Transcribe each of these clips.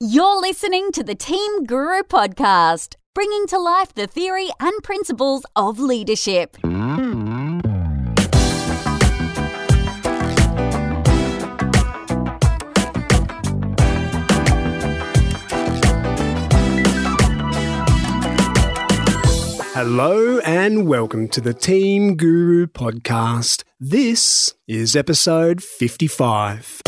You're listening to the Team Guru podcast, bringing to life the theory and principles of leadership. Hello and welcome to the Team Guru podcast. This is episode 55.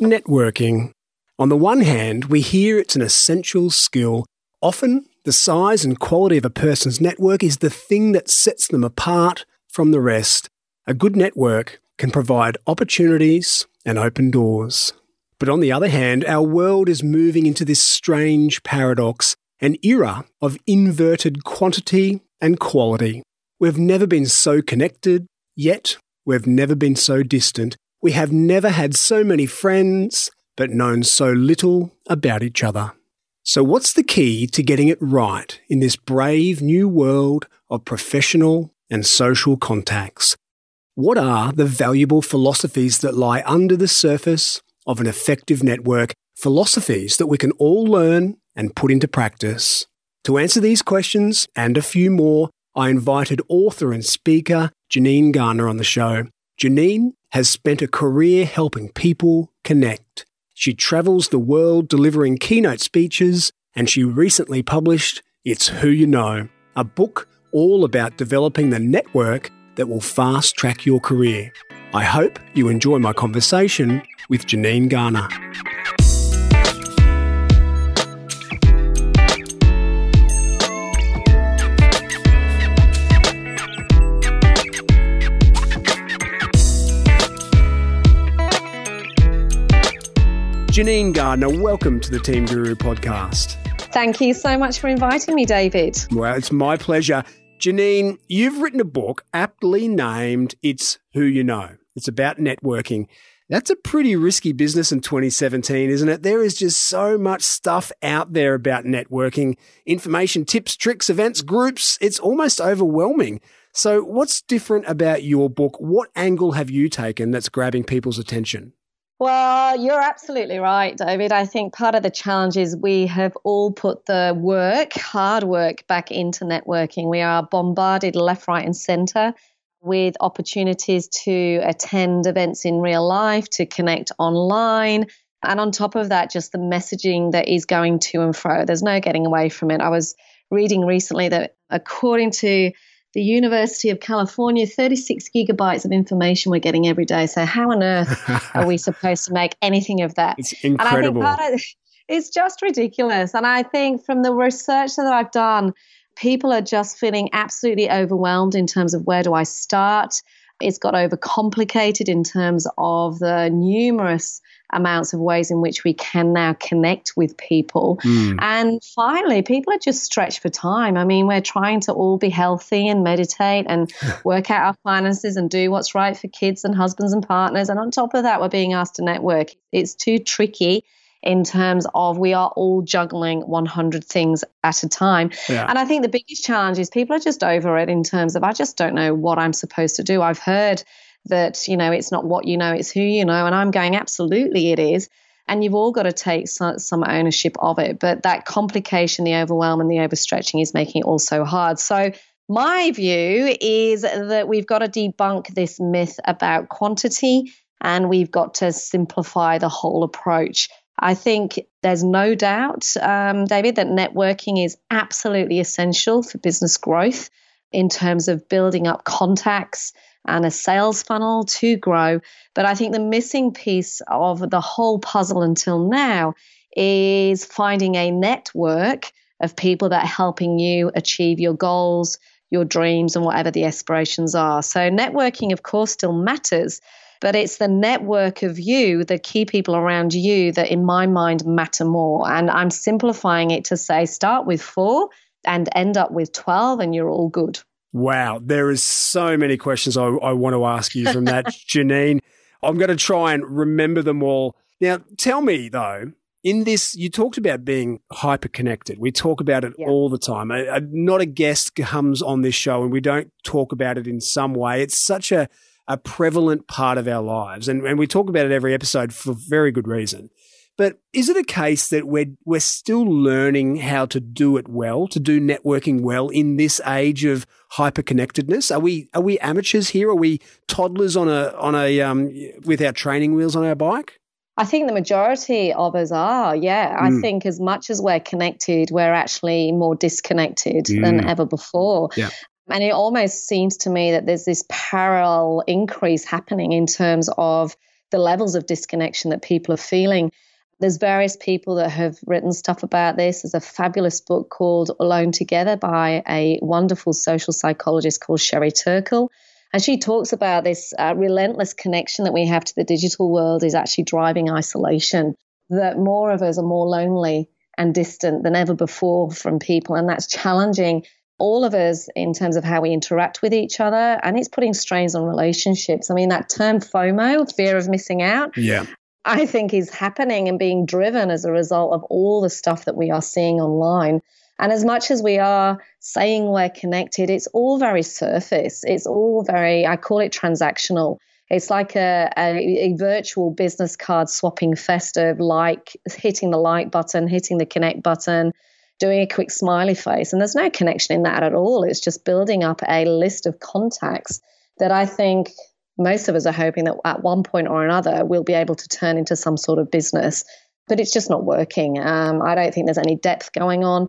Networking. On the one hand, we hear it's an essential skill. Often, the size and quality of a person's network is the thing that sets them apart from the rest. A good network can provide opportunities and open doors. But on the other hand, our world is moving into this strange paradox, an era of inverted quantity and quality. We've never been so connected, yet we've never been so distant. We have never had so many friends, but known so little about each other. So, what's the key to getting it right in this brave new world of professional and social contacts? What are the valuable philosophies that lie under the surface of an effective network? Philosophies that we can all learn and put into practice. To answer these questions and a few more, I invited author and speaker Janine Garner on the show. Janine has spent a career helping people connect. She travels the world delivering keynote speeches, and she recently published It's Who You Know, a book all about developing the network that will fast track your career. I hope you enjoy my conversation with Janine Garner. Janine Garner, welcome to the Team Guru podcast. Thank you so much for inviting me, David. Well, it's my pleasure. Janine, you've written a book aptly named It's Who You Know. It's about networking. That's a pretty risky business in 2017, isn't it? There is just so much stuff out there about networking information, tips, tricks, events, groups. It's almost overwhelming. So, what's different about your book? What angle have you taken that's grabbing people's attention? Well, you're absolutely right, David. I think part of the challenge is we have all put the work, hard work, back into networking. We are bombarded left, right, and center with opportunities to attend events in real life, to connect online. And on top of that, just the messaging that is going to and fro. There's no getting away from it. I was reading recently that according to the University of California, 36 gigabytes of information we're getting every day. So, how on earth are we supposed to make anything of that? It's incredible. Of, it's just ridiculous. And I think from the research that I've done, people are just feeling absolutely overwhelmed in terms of where do I start? It's got overcomplicated in terms of the numerous amounts of ways in which we can now connect with people. Mm. And finally, people are just stretched for time. I mean, we're trying to all be healthy and meditate and work out our finances and do what's right for kids and husbands and partners. And on top of that, we're being asked to network. It's too tricky in terms of we are all juggling 100 things at a time. Yeah. And I think the biggest challenge is people are just over it in terms of, I just don't know what I'm supposed to do. I've heard that, you know, it's not what you know, it's who you know. And I'm going, absolutely, it is. And you've all got to take some, some ownership of it. But that complication, the overwhelm, and the overstretching is making it all so hard. So, my view is that we've got to debunk this myth about quantity and we've got to simplify the whole approach. I think there's no doubt, um, David, that networking is absolutely essential for business growth in terms of building up contacts and a sales funnel to grow. But I think the missing piece of the whole puzzle until now is finding a network of people that are helping you achieve your goals, your dreams, and whatever the aspirations are. So, networking, of course, still matters but it's the network of you, the key people around you, that in my mind matter more. And I'm simplifying it to say start with four and end up with 12, and you're all good. Wow, there is so many questions I, I want to ask you from that, Janine. I'm going to try and remember them all. Now, tell me though, in this, you talked about being hyper connected. We talk about it yeah. all the time. A, a, not a guest comes on this show and we don't talk about it in some way. It's such a, a prevalent part of our lives. And, and we talk about it every episode for very good reason. But is it a case that we're, we're still learning how to do it well, to do networking well in this age of hyper connectedness? Are we, are we amateurs here? Are we toddlers on a, on a, um, with our training wheels on our bike? I think the majority of us are, yeah. Mm. I hmm. think as much as we're connected, we're actually more disconnected mm. than ever before. Yeah. And it almost seems to me that there's this parallel increase happening in terms of the levels of disconnection that people are feeling. There's various people that have written stuff about this. There's a fabulous book called Alone Together by a wonderful social psychologist called Sherry Turkle. And she talks about this uh, relentless connection that we have to the digital world is actually driving isolation, that more of us are more lonely and distant than ever before from people. And that's challenging all of us in terms of how we interact with each other. And it's putting strains on relationships. I mean, that term FOMO, fear of missing out. Yeah. I think is happening and being driven as a result of all the stuff that we are seeing online. And as much as we are saying we're connected, it's all very surface. It's all very, I call it transactional. It's like a, a, a, virtual business card swapping fest of like hitting the like button, hitting the connect button, doing a quick smiley face. And there's no connection in that at all. It's just building up a list of contacts that I think most of us are hoping that at one point or another we'll be able to turn into some sort of business. But it's just not working. Um, I don't think there's any depth going on.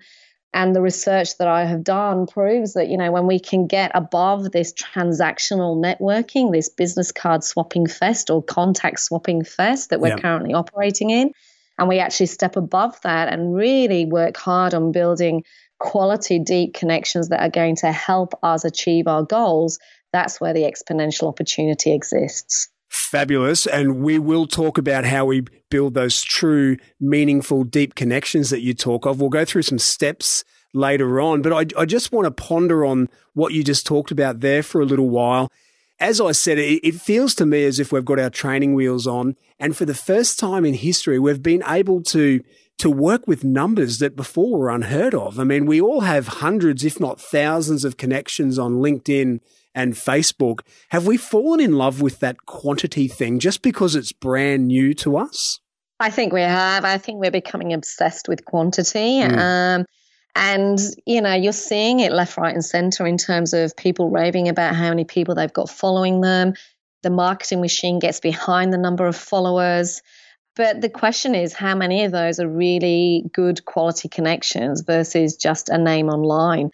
And the research that I have done proves that, you know, when we can get above this transactional networking, this business card swapping fest or contact swapping fest that we're yeah. currently operating in, and we actually step above that and really work hard on building quality, deep connections that are going to help us achieve our goals, that's where the exponential opportunity exists. Fabulous. And we will talk about how we build those true, meaningful, deep connections that you talk of. We'll go through some steps later on, but I, I just want to ponder on what you just talked about there for a little while. As I said, it, it feels to me as if we've got our training wheels on. And for the first time in history, we've been able to to work with numbers that before were unheard of. I mean, we all have hundreds, if not thousands, of connections on LinkedIn and Facebook. Have we fallen in love with that quantity thing just because it's brand new to us? I think we have. I think we're becoming obsessed with quantity. Mm. Um, and, you know, you're seeing it left, right, and center in terms of people raving about how many people they've got following them. The marketing machine gets behind the number of followers. But the question is, how many of those are really good quality connections versus just a name online?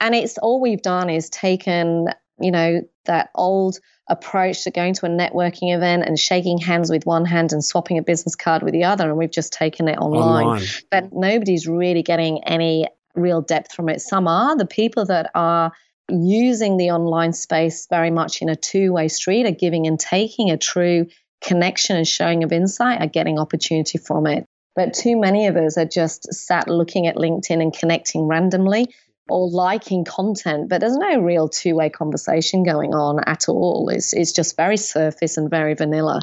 And it's all we've done is taken you know, that old approach to going to a networking event and shaking hands with one hand and swapping a business card with the other. And we've just taken it online. online. But nobody's really getting any real depth from it. Some are. The people that are using the online space very much in a two way street, are giving and taking a true connection and showing of insight, are getting opportunity from it. But too many of us are just sat looking at LinkedIn and connecting randomly or liking content, but there's no real two way conversation going on at all. It's, it's just very surface and very vanilla.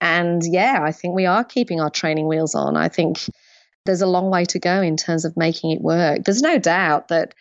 And yeah, I think we are keeping our training wheels on. I think there's a long way to go in terms of making it work. There's no doubt that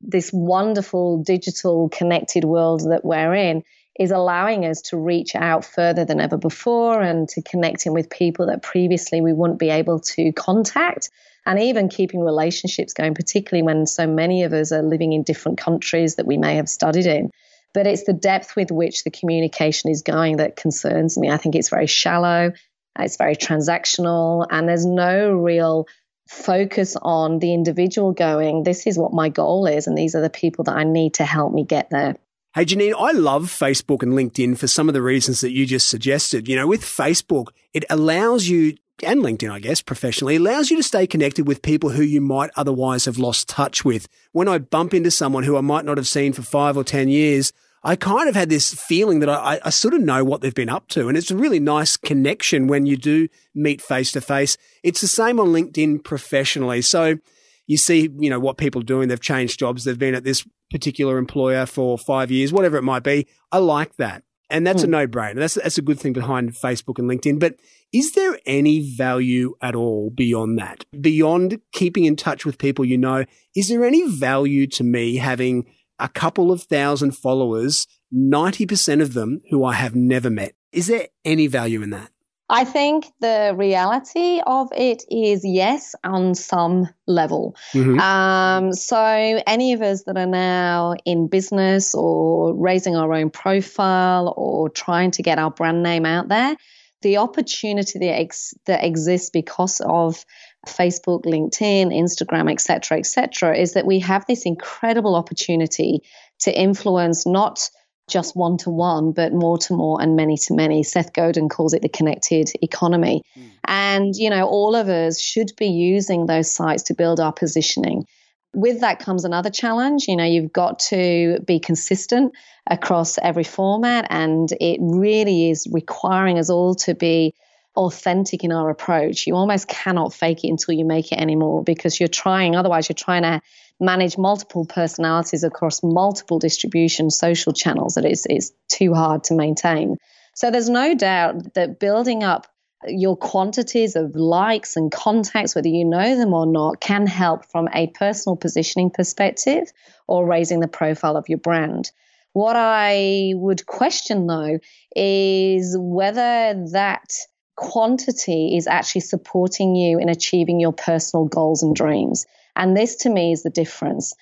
this wonderful digital connected world that we're in is allowing us to reach out further than ever before and to connecting with people that previously we wouldn't be able to contact and even keeping relationships going, particularly when so many of us are living in different countries that we may have studied in. But it's the depth with which the communication is going that concerns me. I think it's very shallow, it's very transactional, and there's no real focus on the individual going, this is what my goal is, and these are the people that I need to help me get there. Hey, Janine, I love Facebook and LinkedIn for some of the reasons that you just suggested. You know, with Facebook, it allows you and LinkedIn, I guess, professionally, allows you to stay connected with people who you might otherwise have lost touch with. When I bump into someone who I might not have seen for five or 10 years, I kind of had this feeling that I, I sort of know what they've been up to. And it's a really nice connection when you do meet face to face. It's the same on LinkedIn professionally. So you see, you know, what people are doing. They've changed jobs. They've been at this particular employer for five years, whatever it might be. I like that. And that's mm. a no brainer. That's, that's a good thing behind Facebook and LinkedIn. But is there any value at all beyond that? Beyond keeping in touch with people you know, is there any value to me having a couple of thousand followers, 90% of them who I have never met? Is there any value in that? I think the reality of it is yes, on some level. Mm-hmm. Um, so, any of us that are now in business or raising our own profile or trying to get our brand name out there, the opportunity that, ex- that exists because of Facebook, LinkedIn, Instagram, etc., etc., is that we have this incredible opportunity to influence not just one to one, but more to more and many to many. Seth Godin calls it the connected economy. Mm. And, you know, all of us should be using those sites to build our positioning. With that comes another challenge. You know, you've got to be consistent across every format, and it really is requiring us all to be authentic in our approach. You almost cannot fake it until you make it anymore because you're trying, otherwise, you're trying to manage multiple personalities across multiple distribution social channels that it's, it's too hard to maintain. So there's no doubt that building up your quantities of likes and contacts, whether you know them or not, can help from a personal positioning perspective or raising the profile of your brand. What I would question though is whether that quantity is actually supporting you in achieving your personal goals and dreams. And this to me is the difference.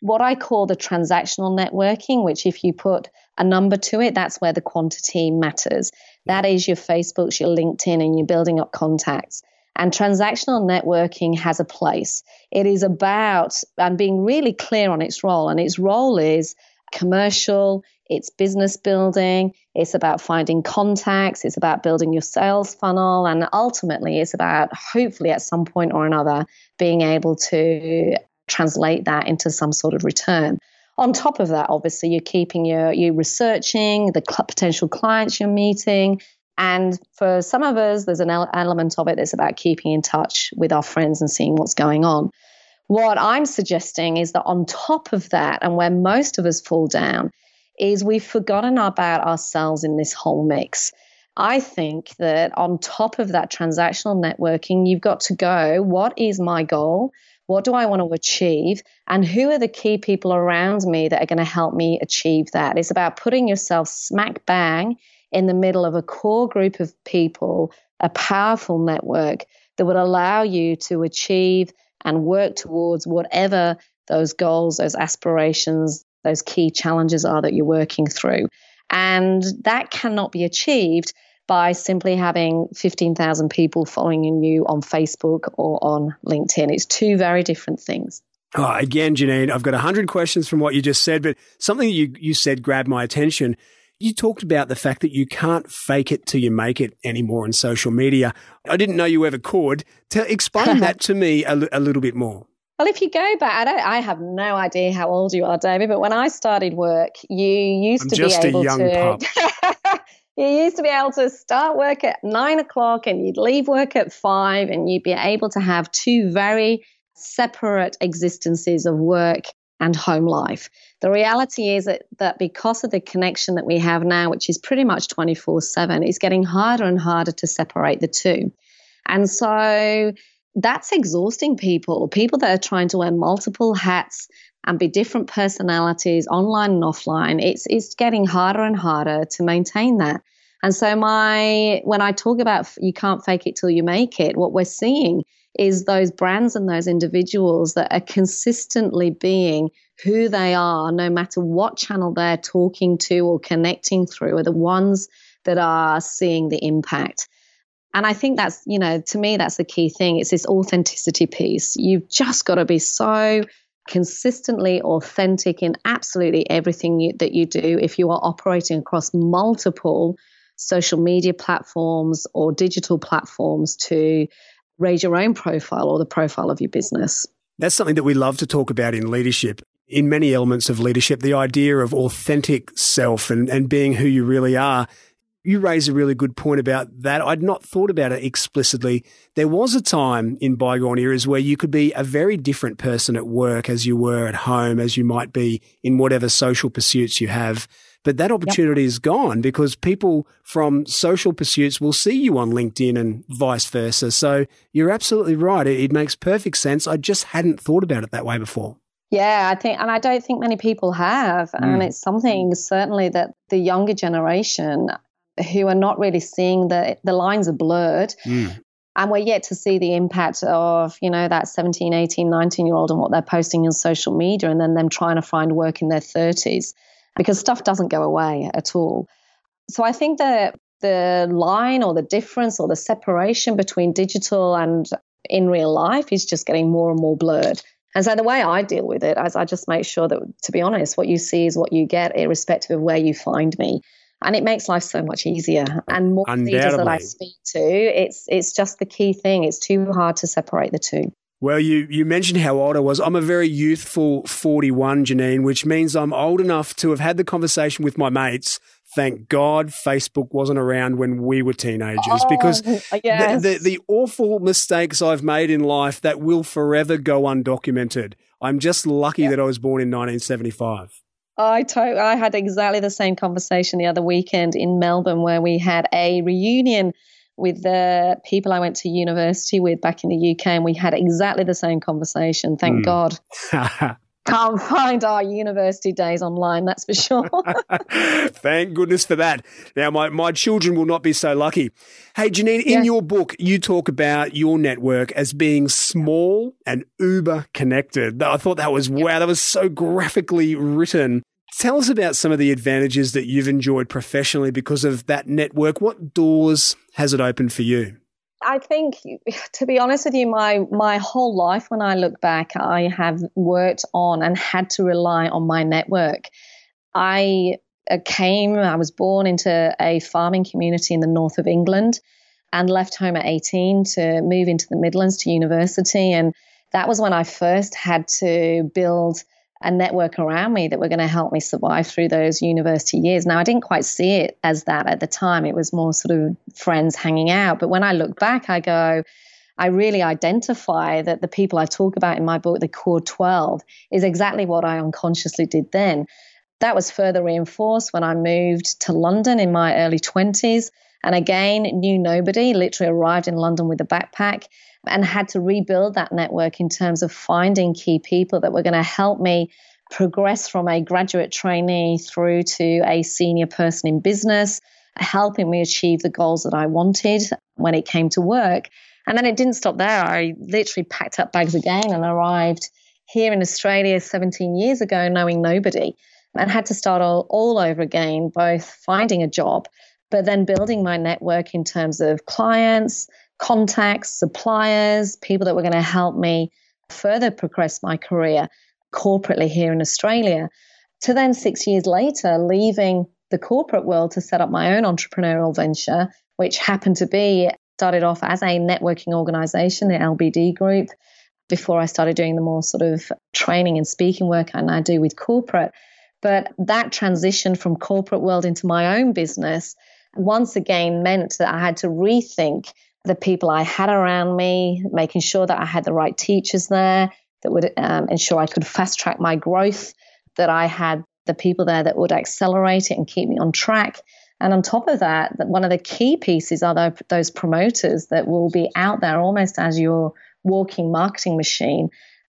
What I call the transactional networking, which if you put a number to it, that's where the quantity matters. That is your Facebooks, your LinkedIn, and you're building up contacts. And transactional networking has a place. It is about, and being really clear on its role, and its role is commercial, it's business building, it's about finding contacts, it's about building your sales funnel, and ultimately it's about hopefully at some point or another being able to translate that into some sort of return. On top of that, obviously, you're keeping your you researching the cl- potential clients you're meeting, and for some of us, there's an element of it that's about keeping in touch with our friends and seeing what's going on. What I'm suggesting is that on top of that, and where most of us fall down, is we've forgotten about ourselves in this whole mix. I think that on top of that transactional networking, you've got to go, what is my goal? What do I want to achieve? And who are the key people around me that are going to help me achieve that? It's about putting yourself smack bang in the middle of a core group of people, a powerful network that would allow you to achieve and work towards whatever those goals, those aspirations, those key challenges are that you're working through. And that cannot be achieved by simply having 15,000 people following you on Facebook or on LinkedIn. It's two very different things. Oh, again, Janine, I've got 100 questions from what you just said, but something you, you said grabbed my attention. You talked about the fact that you can't fake it till you make it anymore in social media. I didn't know you ever could. Tell, explain that to me a, a little bit more. Well, if you go back, I don't. I have no idea how old you are, David. But when I started work, you used I'm to be able to. you used to be able to start work at nine o'clock and you'd leave work at five, and you'd be able to have two very separate existences of work and home life. The reality is that, that because of the connection that we have now, which is pretty much 24 7, it's getting harder and harder to separate the two. And so that's exhausting people, people that are trying to wear multiple hats and be different personalities online and offline. It's it's getting harder and harder to maintain that. And so my when I talk about you can't fake it till you make it, what we're seeing is those brands and those individuals that are consistently being who they are, no matter what channel they're talking to or connecting through, are the ones that are seeing the impact. And I think that's, you know, to me, that's the key thing. It's this authenticity piece. You've just got to be so consistently authentic in absolutely everything you, that you do if you are operating across multiple social media platforms or digital platforms to raise your own profile or the profile of your business. That's something that we love to talk about in leadership. In many elements of leadership, the idea of authentic self and, and being who you really are you raise a really good point about that. I'd not thought about it explicitly. There was a time in bygone eras where you could be a very different person at work as you were at home, as you might be in whatever social pursuits you have. But that opportunity yep. is gone because people from social pursuits will see you on LinkedIn and vice versa. So you're absolutely right. It, it makes perfect sense. I just hadn't thought about it that way before. Yeah, I think, and I don't think many people have. Mm. And it's something certainly that the younger generation who are not really seeing the the lines are blurred. Mm. And we're yet to see the impact of, you know, that 17, 18, 19 year old and what they're posting on social media and then them trying to find work in their 30s because stuff doesn't go away at all. So I think that the line or the difference or the separation between digital and in real life is just getting more and more blurred. And so the way I deal with it is I just make sure that, to be honest, what you see is what you get, irrespective of where you find me and it makes life so much easier. And more leaders that I speak to, it's it's just the key thing. It's too hard to separate the two. Well, you, you mentioned how old I was. I'm a very youthful 41, Janine, which means I'm old enough to have had the conversation with my mates. Thank God Facebook wasn't around when we were teenagers oh, because yes. the, the, the awful mistakes I've made in life that will forever go undocumented. I'm just lucky that I was born in 1975. I to- I had exactly the same conversation the other weekend in Melbourne where we had a reunion with the people I went to university with back in the UK, and we had exactly the same conversation. Thank mm. God. Can't find our university days online, that's for sure. Thank goodness for that. Now, my, my children will not be so lucky. Hey, Janine, in your book, you talk about your network as being small and uber connected. I thought that was, wow, that was so graphically written. Tell us about some of the advantages that you've enjoyed professionally because of that network. What doors has it opened for you? I think, to be honest with you, my my whole life, when I look back, I have worked on and had to rely on my network. I uh, came, I was born into a farming community in the north of England, and left home at 18 to move into the Midlands to university, and that was when I first had to build a network around me that were going to help me survive through those university years. Now, I didn't quite see it as that at the time. It was more sort of friends hanging out. But when I look back, I go, I really identify that the people I talk about in my book, the core 12, is exactly what I unconsciously did then. That was further reinforced when I moved to London in my early 20s. And again, knew nobody, literally arrived in London with a backpack and had to rebuild that network in terms of finding key people that were going to help me progress from a graduate trainee through to a senior person in business, helping me achieve the goals that I wanted when it came to work. And then it didn't stop there. I literally packed up bags again and arrived here in Australia 17 years ago, knowing nobody, and had to start all, all over again, both finding a job, but then building my network in terms of clients, contacts, suppliers, people that were going to help me further progress my career corporately here in Australia. To then, six years later, leaving the corporate world to set up my own entrepreneurial venture, which happened to be started off as a networking organization, the LBD Group, before I started doing the more sort of training and speaking work and I do with corporate. But that transition from corporate world into my own business once again meant that I had to rethink the people I had around me, making sure that I had the right teachers there that would um, ensure I could fast track my growth, that I had the people there that would accelerate it and keep me on track. And on top of that, that one of the key pieces are the, those promoters that will be out there almost as your walking marketing machine,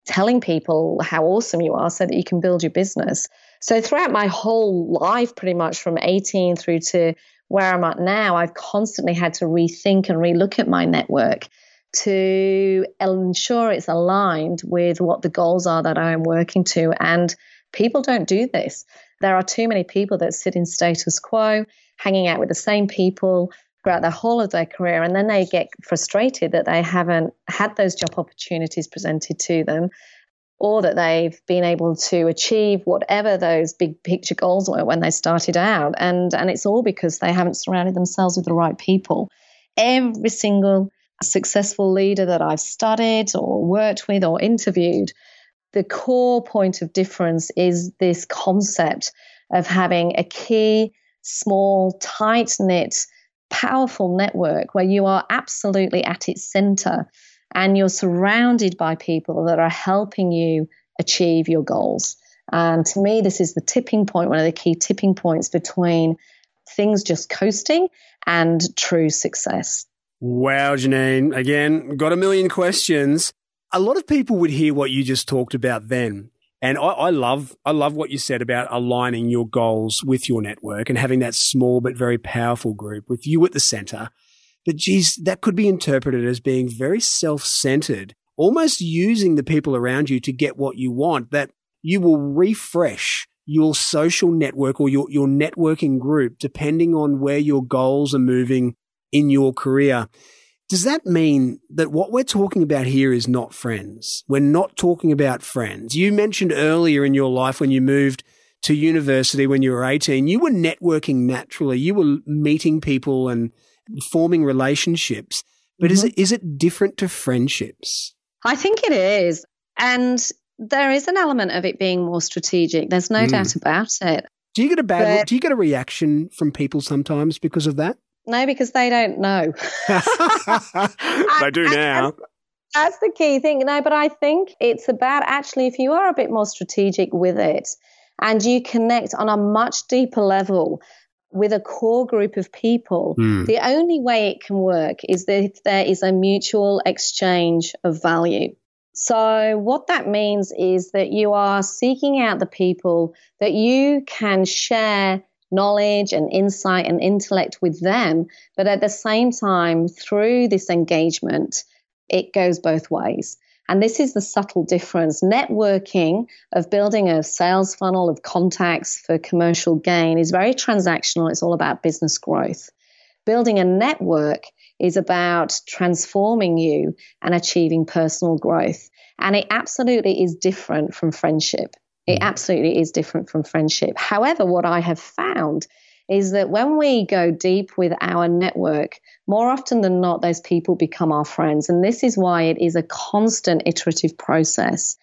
telling people how awesome you are so that you can build your business. So throughout my whole life, pretty much from 18 through to where I'm at now, I've constantly had to rethink and relook at my network to ensure it's aligned with what the goals are that I am working to. And people don't do this. There are too many people that sit in status quo, hanging out with the same people throughout the whole of their career, and then they get frustrated that they haven't had those job opportunities presented to them or that they've been able to achieve whatever those big picture goals were when they started out. And, and it's all because they haven't surrounded themselves with the right people. Every single successful leader that I've studied or worked with or interviewed, the core point of difference is this concept of having a key, small, tight knit, powerful network where you are absolutely at its center and you're surrounded by people that are helping you achieve your goals. And to me, this is the tipping point, one of the key tipping points between things just coasting and true success. Wow, Janine. Again, got a million questions. A lot of people would hear what you just talked about then. And I, I, love, I love what you said about aligning your goals with your network and having that small but very powerful group with you at the center. But geez, that could be interpreted as being very self-centered, almost using the people around you to get what you want. That you will refresh your social network or your, your networking group depending on where your goals are moving in your career. Does that mean that what we're talking about here is not friends? We're not talking about friends. You mentioned earlier in your life when you moved to university when you were 18, you were networking naturally. You were meeting people and forming relationships. But mm-hmm. is it is it different to friendships? I think it is. And there is an element of it being more strategic. There's no mm. doubt about it. Do you get a bad but, do you get a reaction from people sometimes because of that? No, because they don't know. they do now. That's the key thing. No, but I think it's about actually if you are a bit more strategic with it and you connect on a much deeper level with a core group of people, mm. the only way it can work is that there is a mutual exchange of value. So, what that means is that you are seeking out the people that you can share knowledge and insight and intellect with them. But at the same time, through this engagement, it goes both ways. And this is the subtle difference. Networking of building a sales funnel of contacts for commercial gain is very transactional. It's all about business growth. Building a network is about transforming you and achieving personal growth. And it absolutely is different from friendship. It mm. absolutely is different from friendship. However, what I have found is that when we go deep with our network, more often than not, those people become our friends. And this is why it is a constant iterative process.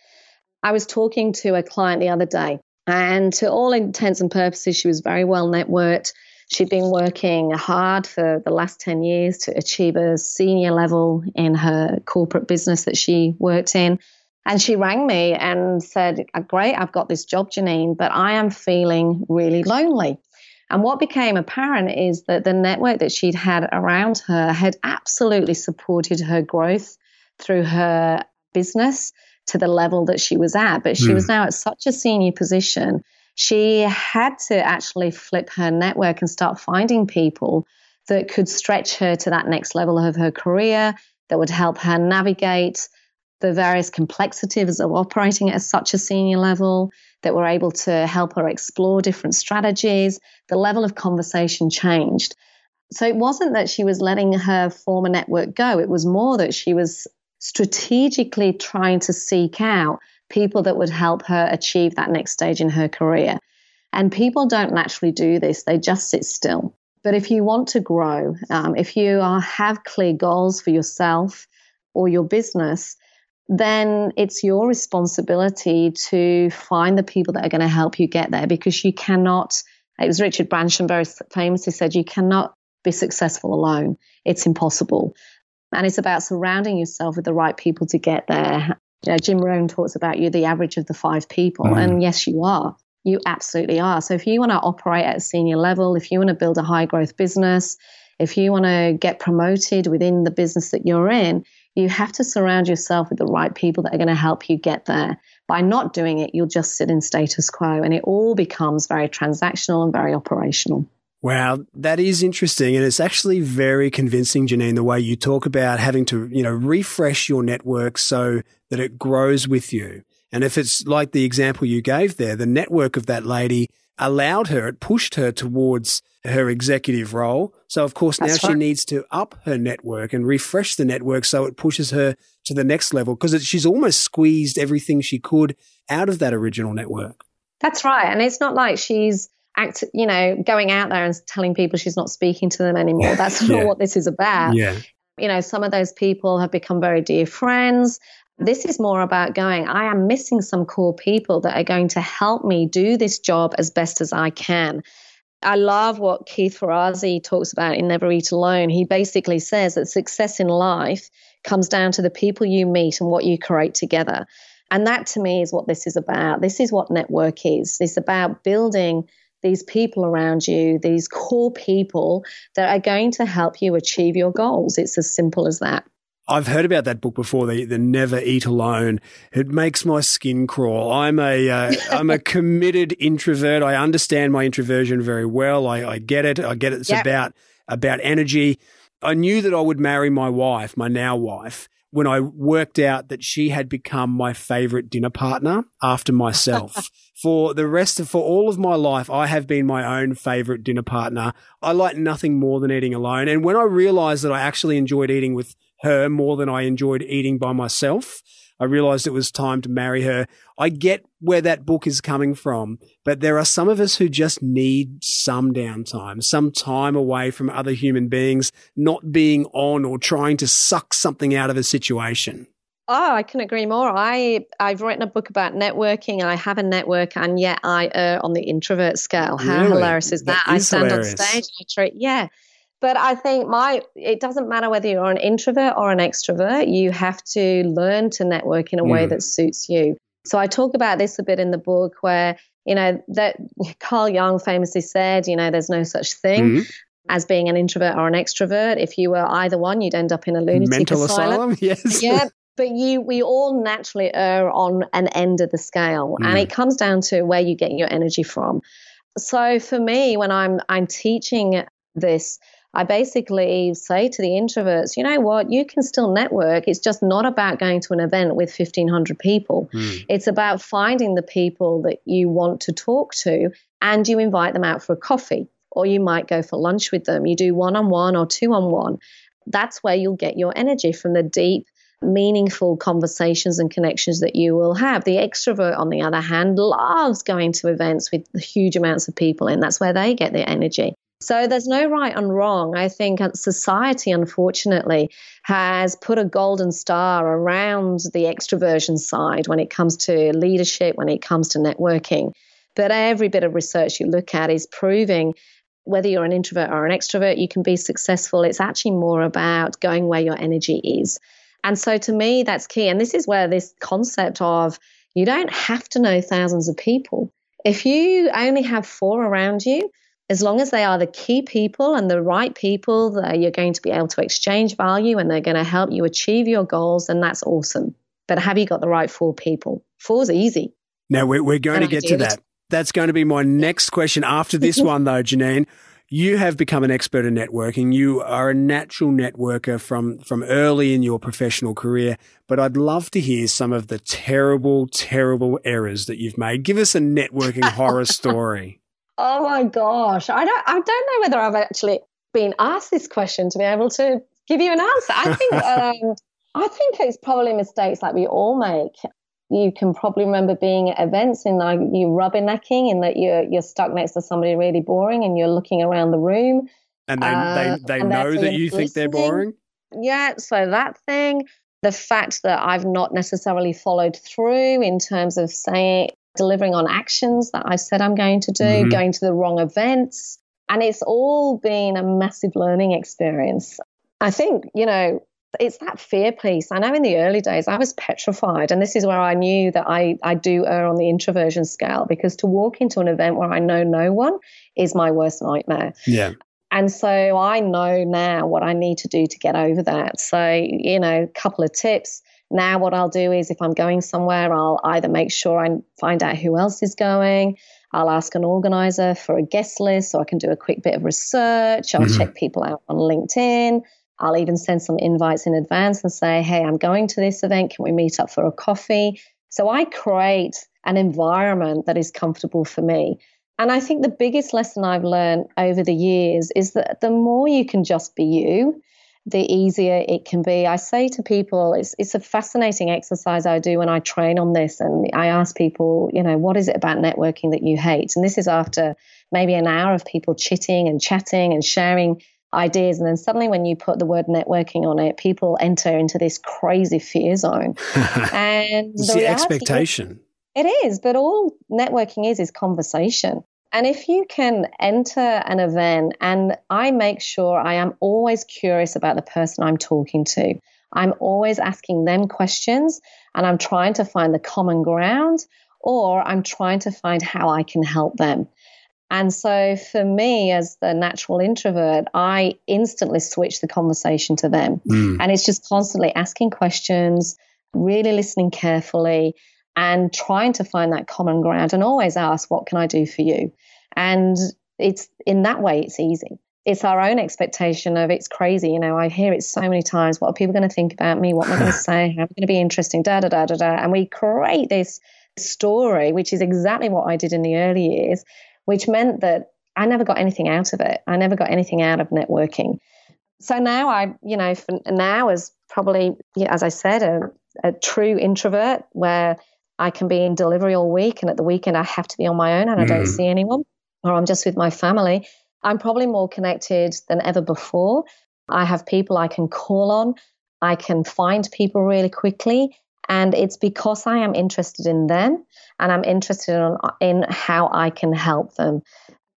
I was talking to a client the other day, and to all intents and purposes, she was very well networked. She'd been working hard for the last 10 years to achieve a senior level in her corporate business that she worked in. And she rang me and said, Great, I've got this job, Janine, but I am feeling really lonely. And what became apparent is that the network that she'd had around her had absolutely supported her growth through her business to the level that she was at. But she mm. was now at such a senior position, she had to actually flip her network and start finding people that could stretch her to that next level of her career, that would help her navigate the various complexities of operating at such a senior level, that were able to help her explore different strategies. The level of conversation changed. So it wasn't that she was letting her former network go, it was more that she was strategically trying to seek out people that would help her achieve that next stage in her career. And people don't naturally do this, they just sit still. But if you want to grow, um, if you are, have clear goals for yourself or your business, then it's your responsibility to find the people that are going to help you get there because you cannot, it was Richard Branson very famously said, you cannot be successful alone. It's impossible. And it's about surrounding yourself with the right people to get there. You know, Jim Rohn talks about you the average of the five people. Mm. And yes, you are. You absolutely are. So if you want to operate at a senior level, if you want to build a high growth business, if you want to get promoted within the business that you're in, you have to surround yourself with the right people that are going to help you get there. By not doing it, you'll just sit in status quo and it all becomes very transactional and very operational. Wow, that is interesting. And it's actually very convincing, Janine, the way you talk about having to, you know, refresh your network so that it grows with you. And if it's like the example you gave there, the network of that lady allowed her, it pushed her towards her executive role. So of course That's now right. she needs to up her network and refresh the network so it pushes her to the next level because she's almost squeezed everything she could out of that original network. That's right. And it's not like she's act, you know, going out there and telling people she's not speaking to them anymore. That's not yeah. what this is about. Yeah. You know, some of those people have become very dear friends. This is more about going, I am missing some core people that are going to help me do this job as best as I can. I love what Keith Ferrazzi talks about in Never Eat Alone. He basically says that success in life comes down to the people you meet and what you create together. And that to me is what this is about. This is what network is. It's about building these people around you, these core people that are going to help you achieve your goals. It's as simple as that. I've heard about that book before. The, the Never Eat Alone. It makes my skin crawl. I'm a am uh, a committed introvert. I understand my introversion very well. I, I get it. I get it. It's yep. about about energy. I knew that I would marry my wife, my now wife, when I worked out that she had become my favorite dinner partner after myself. for the rest of, for all of my life, I have been my own favorite dinner partner. I like nothing more than eating alone. And when I realized that I actually enjoyed eating with her more than I enjoyed eating by myself. I realized it was time to marry her. I get where that book is coming from, but there are some of us who just need some downtime, some time away from other human beings, not being on or trying to suck something out of a situation. Oh, I can agree more. I I've written a book about networking, and I have a network, and yet I err on the introvert scale. How really? hilarious is that? that is I stand hilarious. on stage, I treat yeah, but I think my it doesn't matter whether you're an introvert or an extrovert, you have to learn to network in a way mm. that suits you. So I talk about this a bit in the book where, you know, that Carl Jung famously said, you know, there's no such thing. Mm-hmm as being an introvert or an extrovert. If you were either one, you'd end up in a lunatic mental asylum. asylum. Yes. Yeah. But you, we all naturally err on an end of the scale, mm. and it comes down to where you get your energy from. So for me, when I'm I'm teaching this, I basically say to the introverts, you know what, you can still network. It's just not about going to an event with 1,500 people. Mm. It's about finding the people that you want to talk to and you invite them out for a coffee or you might go for lunch with them. You do one on one or two on one. That's where you'll get your energy from the deep, meaningful conversations and connections that you will have. The extrovert, on the other hand, loves going to events with huge amounts of people, and that's where they get their energy. So there's no right and wrong. I think uh, society, unfortunately, has put a golden star around the extroversion side when it comes to leadership, when it comes to networking. But every bit of research you look at is proving whether you're an introvert or an extrovert, you can be successful. It's actually more about going where your energy is. And so to me, that's key. And this is where this concept of you don't have to know thousands of people. If you only have four around you, as long as they are the key people and the right people that you're going to be able to exchange value and they're going to help you achieve your goals, then that's awesome. But have you got the right four people? Four's easy. Now, we're, we're going and to get to that. That's going to be my next question after this one, though, Janine. You have become an expert in networking. You are a natural networker from, from early in your professional career, but I'd love to hear some of the terrible, terrible errors that you've made. Give us a networking horror story. Oh my gosh. I don't I don't know whether I've actually been asked this question to be able to give you an answer. I think um, I think it's probably mistakes like we all make. You can probably remember being at events and like you rubbernecking and that you're you're stuck next to somebody really boring and you're looking around the room. And they uh, they, they know that you think they're boring? Yeah, so that thing. The fact that I've not necessarily followed through in terms of saying delivering on actions that I said I'm going to do, mm-hmm. going to the wrong events. And it's all been a massive learning experience. I think, you know, it's that fear piece. I know in the early days I was petrified, and this is where I knew that I, I do err on the introversion scale because to walk into an event where I know no one is my worst nightmare. Yeah. And so I know now what I need to do to get over that. So, you know, a couple of tips now, what I'll do is if I'm going somewhere, I'll either make sure I find out who else is going. I'll ask an organizer for a guest list so I can do a quick bit of research. I'll mm-hmm. check people out on LinkedIn. I'll even send some invites in advance and say, hey, I'm going to this event. Can we meet up for a coffee? So I create an environment that is comfortable for me. And I think the biggest lesson I've learned over the years is that the more you can just be you, the easier it can be. I say to people, it's, it's a fascinating exercise I do when I train on this. And I ask people, you know, what is it about networking that you hate? And this is after maybe an hour of people chitting and chatting and sharing ideas. And then suddenly, when you put the word networking on it, people enter into this crazy fear zone. and it's the, the expectation. Is, it is, but all networking is is conversation. And if you can enter an event, and I make sure I am always curious about the person I'm talking to. I'm always asking them questions and I'm trying to find the common ground or I'm trying to find how I can help them. And so for me, as the natural introvert, I instantly switch the conversation to them. Mm. And it's just constantly asking questions, really listening carefully, and trying to find that common ground and always ask, What can I do for you? And it's in that way, it's easy. It's our own expectation of it's crazy. You know, I hear it so many times. What are people going to think about me? What am I going to say? How am I going to be interesting? Da, da, da, da, da. And we create this story, which is exactly what I did in the early years, which meant that I never got anything out of it. I never got anything out of networking. So now I, you know, now as probably, as I said, a, a true introvert where I can be in delivery all week and at the weekend I have to be on my own and I don't mm. see anyone or I'm just with my family. I'm probably more connected than ever before. I have people I can call on. I can find people really quickly. And it's because I am interested in them and I'm interested in, in how I can help them.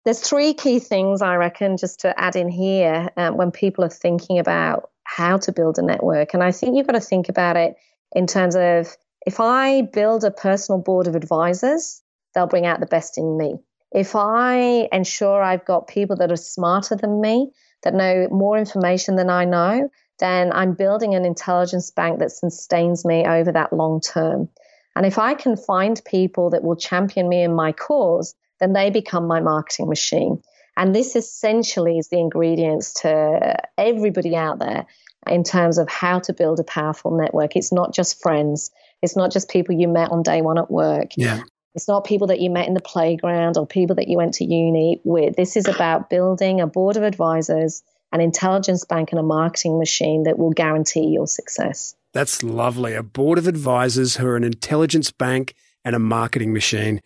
There's three key things I reckon just to add in here um, when people are thinking about how to build a network. And I think you've got to think about it in terms of if I build a personal board of advisors, they'll bring out the best in me. If I ensure I've got people that are smarter than me, that know more information than I know, then I'm building an intelligence bank that sustains me over that long term. And if I can find people that will champion me in my cause, then they become my marketing machine. And this essentially is the ingredients to everybody out there in terms of how to build a powerful network. It's not just friends, it's not just people you met on day one at work. Yeah. It's not people that you met in the playground or people that you went to uni with. This is about building a board of advisors an intelligence bank and a marketing machine that will guarantee your success. That's lovely. A board of advisors who are an intelligence bank and a marketing machine.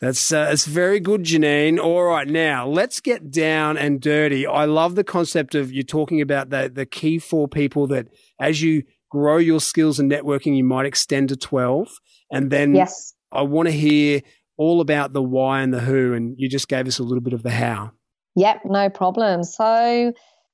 That's uh, that's very good, Janine. All right, now let's get down and dirty. I love the concept of you talking about the the key four people that as you grow your skills and networking, you might extend to twelve, and then yes, I want to hear all about the why and the who, and you just gave us a little bit of the how. Yep, no problem. So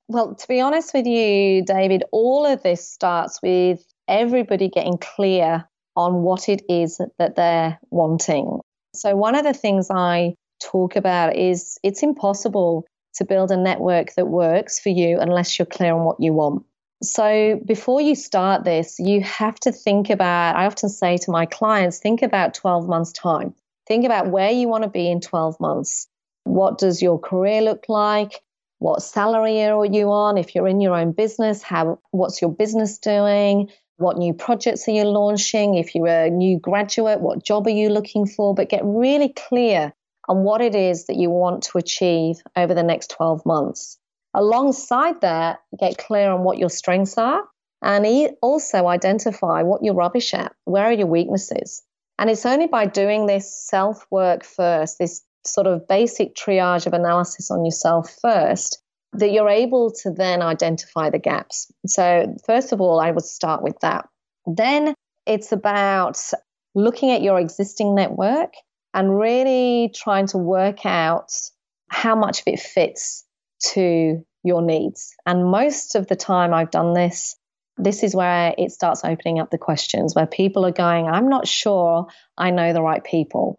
well, to be honest with you, David, all of this starts with everybody getting clear on what it is that they're wanting. So, one of the things I talk about is it's impossible to build a network that works for you unless you're clear on what you want. So, before you start this, you have to think about, I often say to my clients, think about 12 months' time. Think about where you want to be in 12 months. What does your career look like? what salary are you on if you're in your own business how what's your business doing what new projects are you launching if you're a new graduate what job are you looking for but get really clear on what it is that you want to achieve over the next 12 months alongside that get clear on what your strengths are and also identify what you're rubbish at where are your weaknesses and it's only by doing this self work first this sort of basic triage of analysis on yourself first, that you're able to then identify the gaps. So, first of all, I would start with that. Then it's about looking at your existing network and really trying to work out how much of it fits to your needs. And most of the time I've done this, this is where it starts opening up the questions where people are going, I'm not sure I know the right people.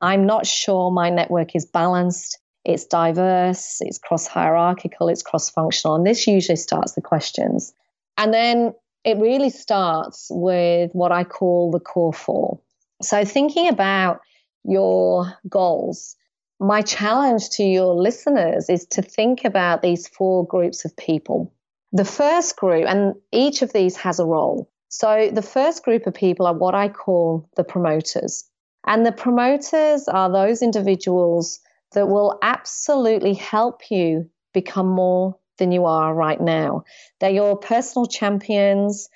I'm not sure my network is balanced, it's diverse, it's cross hierarchical, it's cross functional. And this usually starts the questions. And then it really starts with what I call the core four. So, thinking about your goals, my challenge to your listeners is to think about these four groups of people. The first group, and each of these has a role. So, the first group of people are what I call the promoters. And the promoters are those individuals that will absolutely help you become more than you are right now. They're your personal champions.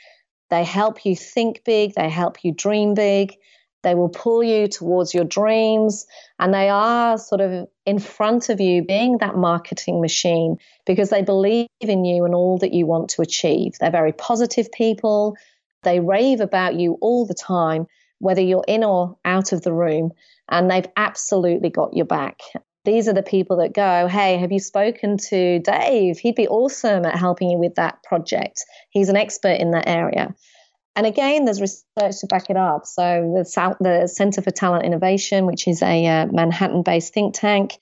They help you think big, they help you dream big. They will pull you towards your dreams, and they are sort of in front of you, being that marketing machine because they believe in you and all that you want to achieve. They're very positive people. They rave about you all the time whether you're in or out of the room, and they've absolutely got your back. these are the people that go, Hey, have you spoken to Dave? He'd be awesome at helping you with that project. He's an expert in that area. And again, there's research to back it up. So the, the Center for Talent Innovation, which is a uh, Manhattan-based think tank,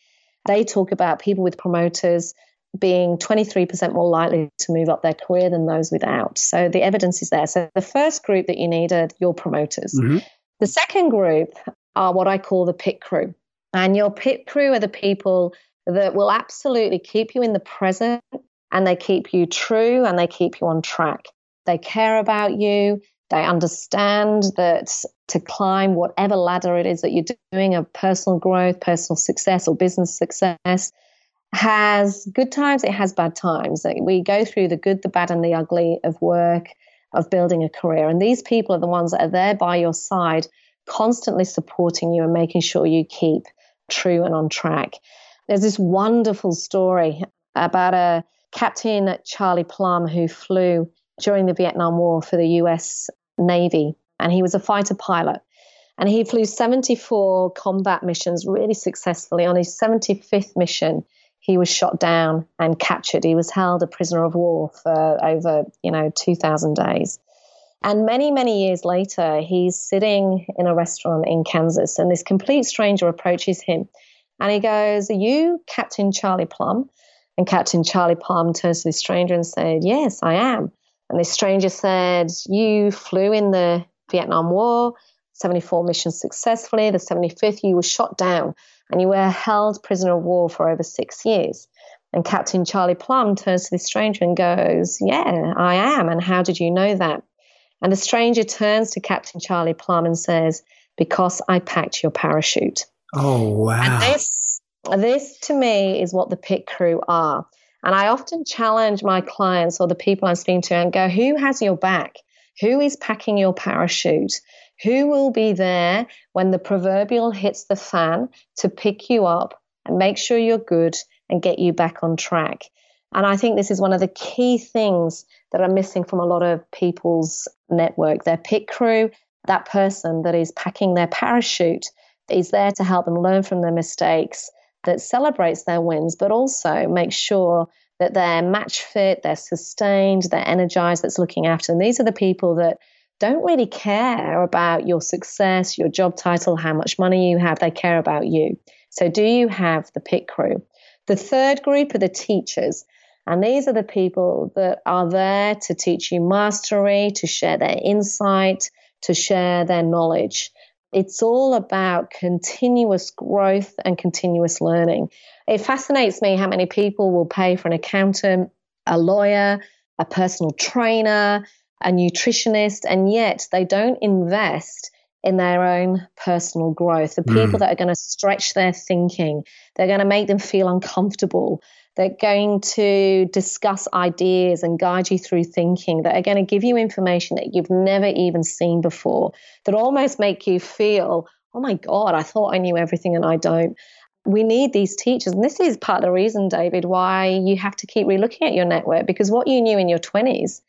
they talk about people with promoters being 23% more likely to move up their career than those without. So the evidence is there. So the first group that you need are your promoters. Mm-hmm. The second group are what I call the pit crew. And your pit crew are the people that will absolutely keep you in the present and they keep you true and they keep you on track. They care about you. They understand that to climb whatever ladder it is that you're doing of personal growth, personal success, or business success has good times, it has bad times. We go through the good, the bad, and the ugly of work, of building a career. And these people are the ones that are there by your side, constantly supporting you and making sure you keep true and on track. There's this wonderful story about a Captain Charlie Plumb who flew during the Vietnam War for the US Navy, and he was a fighter pilot. And he flew 74 combat missions really successfully. On his 75th mission, he was shot down and captured. He was held a prisoner of war for over, you know, 2,000 days. And many, many years later, he's sitting in a restaurant in Kansas, and this complete stranger approaches him. And he goes, Are you Captain Charlie Plumb? And Captain Charlie Plumb turns to the stranger and said, Yes, I am. And this stranger said, You flew in the Vietnam War, 74 missions successfully. The 75th, you were shot down and you were held prisoner of war for over six years. And Captain Charlie Plumb turns to the stranger and goes, Yeah, I am. And how did you know that? And the stranger turns to Captain Charlie Plumb and says, Because I packed your parachute. Oh, wow. And this, this to me is what the pit crew are. And I often challenge my clients or the people I'm speaking to and go, who has your back? Who is packing your parachute? Who will be there when the proverbial hits the fan to pick you up and make sure you're good and get you back on track? And I think this is one of the key things that are missing from a lot of people's network. Their pit crew, that person that is packing their parachute, is there to help them learn from their mistakes that celebrates their wins, but also makes sure that they're match fit, they're sustained, they're energized, that's looking after them. These are the people that don't really care about your success, your job title, how much money you have. They care about you. So, do you have the pit crew? The third group are the teachers. And these are the people that are there to teach you mastery, to share their insight, to share their knowledge. It's all about continuous growth and continuous learning. It fascinates me how many people will pay for an accountant, a lawyer, a personal trainer, a nutritionist, and yet they don't invest in their own personal growth. The people mm. that are going to stretch their thinking, they're going to make them feel uncomfortable. They're going to discuss ideas and guide you through thinking that are going to give you information that you've never even seen before, that almost make you feel, oh my God, I thought I knew everything and I don't. We need these teachers. And this is part of the reason, David, why you have to keep relooking at your network because what you knew in your 20s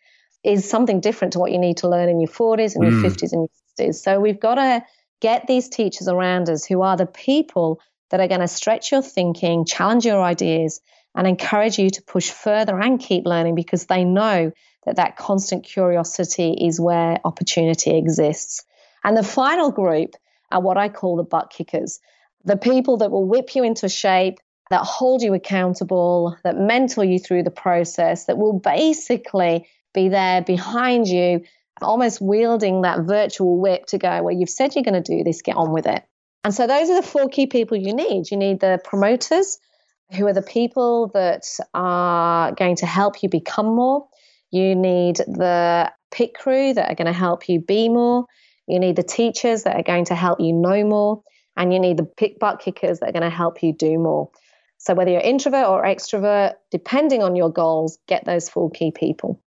is something different to what you need to learn in your 40s and mm. your 50s and your 60s. So we've got to get these teachers around us who are the people that are going to stretch your thinking, challenge your ideas, and encourage you to push further and keep learning because they know that that constant curiosity is where opportunity exists. And the final group are what I call the butt kickers the people that will whip you into shape, that hold you accountable, that mentor you through the process, that will basically be there behind you, almost wielding that virtual whip to go, well, you've said you're going to do this, get on with it. And so those are the four key people you need. You need the promoters, who are the people that are going to help you become more. You need the pit crew that are going to help you be more. You need the teachers that are going to help you know more. And you need the pit butt kickers that are going to help you do more. So, whether you're introvert or extrovert, depending on your goals, get those four key people.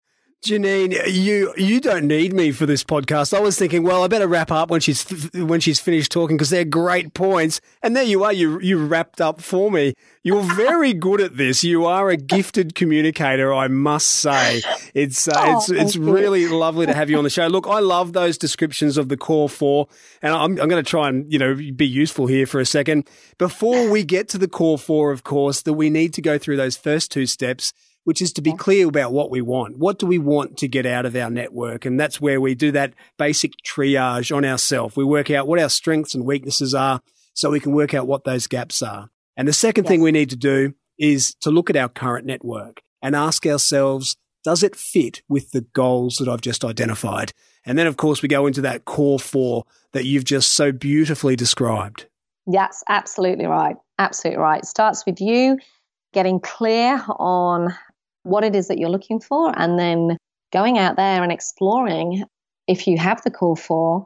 Janine, you you don't need me for this podcast. I was thinking, well, I better wrap up when she's when she's finished talking because they're great points. And there you are, you you wrapped up for me. You're very good at this. You are a gifted communicator, I must say. It's uh, oh, it's it's really lovely to have you on the show. Look, I love those descriptions of the core four, and I'm I'm going to try and you know be useful here for a second. Before we get to the core four, of course, that we need to go through those first two steps which is to be clear about what we want. What do we want to get out of our network? And that's where we do that basic triage on ourselves. We work out what our strengths and weaknesses are so we can work out what those gaps are. And the second yes. thing we need to do is to look at our current network and ask ourselves, does it fit with the goals that I've just identified? And then, of course, we go into that core four that you've just so beautifully described. Yes, absolutely right. Absolutely right. It starts with you getting clear on what it is that you're looking for, and then going out there and exploring if you have the core four,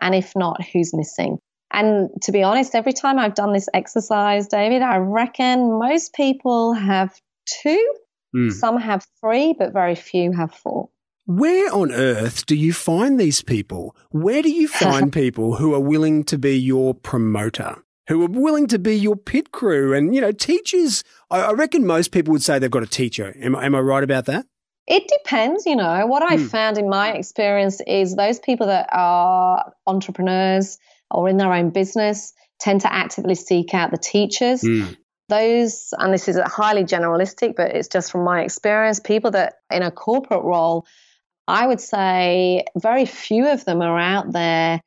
and if not, who's missing. And to be honest, every time I've done this exercise, David, I reckon most people have two, mm. some have three, but very few have four. Where on earth do you find these people? Where do you find people who are willing to be your promoter? Who are willing to be your pit crew. And, you know, teachers, I, I reckon most people would say they've got a teacher. Am, am I right about that? It depends, you know. What I mm. found in my experience is those people that are entrepreneurs or in their own business tend to actively seek out the teachers. Mm. Those, and this is highly generalistic, but it's just from my experience, people that in a corporate role, I would say very few of them are out there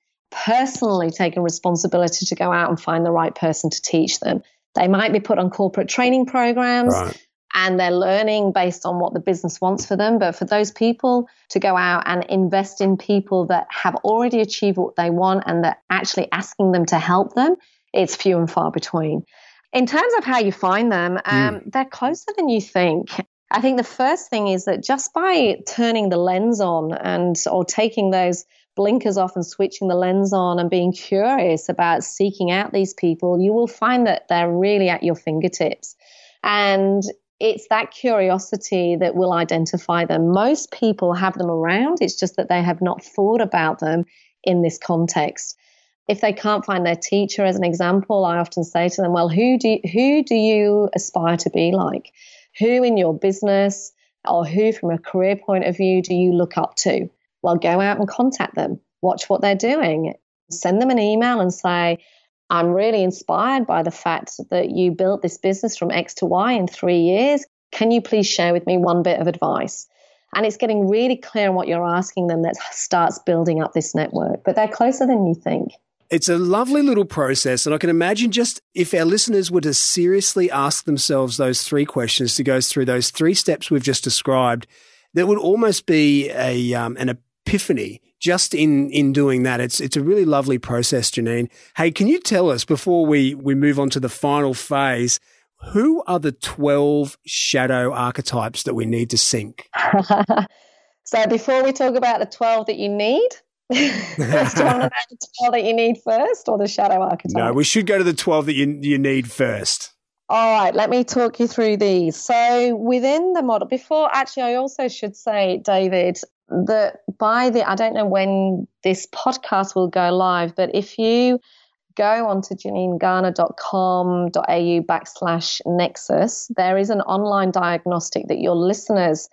personally taken responsibility to go out and find the right person to teach them. They might be put on corporate training programs right. and they're learning based on what the business wants for them. But for those people to go out and invest in people that have already achieved what they want and that actually asking them to help them, it's few and far between. In terms of how you find them, um, mm. they're closer than you think. I think the first thing is that just by turning the lens on and or taking those blinkers off and switching the lens on and being curious about seeking out these people, you will find that they're really at your fingertips. And it's that curiosity that will identify them. Most people have them around, it's just that they have not thought about them in this context. If they can't find their teacher as an example, I often say to them, well, who do you, who do you aspire to be like? Who in your business or who from a career point of view do you look up to? Well, go out and contact them, watch what they're doing, send them an email and say, I'm really inspired by the fact that you built this business from X to Y in three years. Can you please share with me one bit of advice? And it's getting really clear on what you're asking them that starts building up this network. But they're closer than you think. It's a lovely little process. And I can imagine just if our listeners were to seriously ask themselves those three questions to go through those three steps we've just described, there would almost be a, um, an epiphany just in in doing that. It's it's a really lovely process, Janine. Hey, can you tell us before we we move on to the final phase? Who are the 12 shadow archetypes that we need to sync? so, before we talk about the 12 that you need, let's talk about the 12 that you need first or the shadow archetype? No, we should go to the 12 that you, you need first. All right, let me talk you through these. So, within the model, before actually, I also should say, David, that by the, I don't know when this podcast will go live, but if you go onto janinegarner.com.au backslash nexus, there is an online diagnostic that your listeners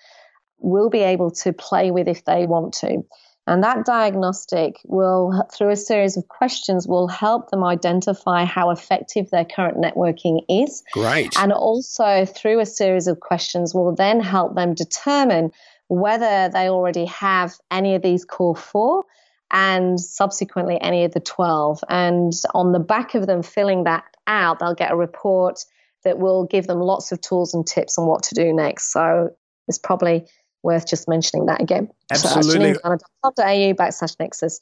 will be able to play with if they want to. And that diagnostic will, through a series of questions, will help them identify how effective their current networking is. Great. And also, through a series of questions, will then help them determine whether they already have any of these core four and subsequently any of the 12. And on the back of them filling that out, they'll get a report that will give them lots of tools and tips on what to do next. So it's probably worth just mentioning that again. Absolutely. So, backslash nexus.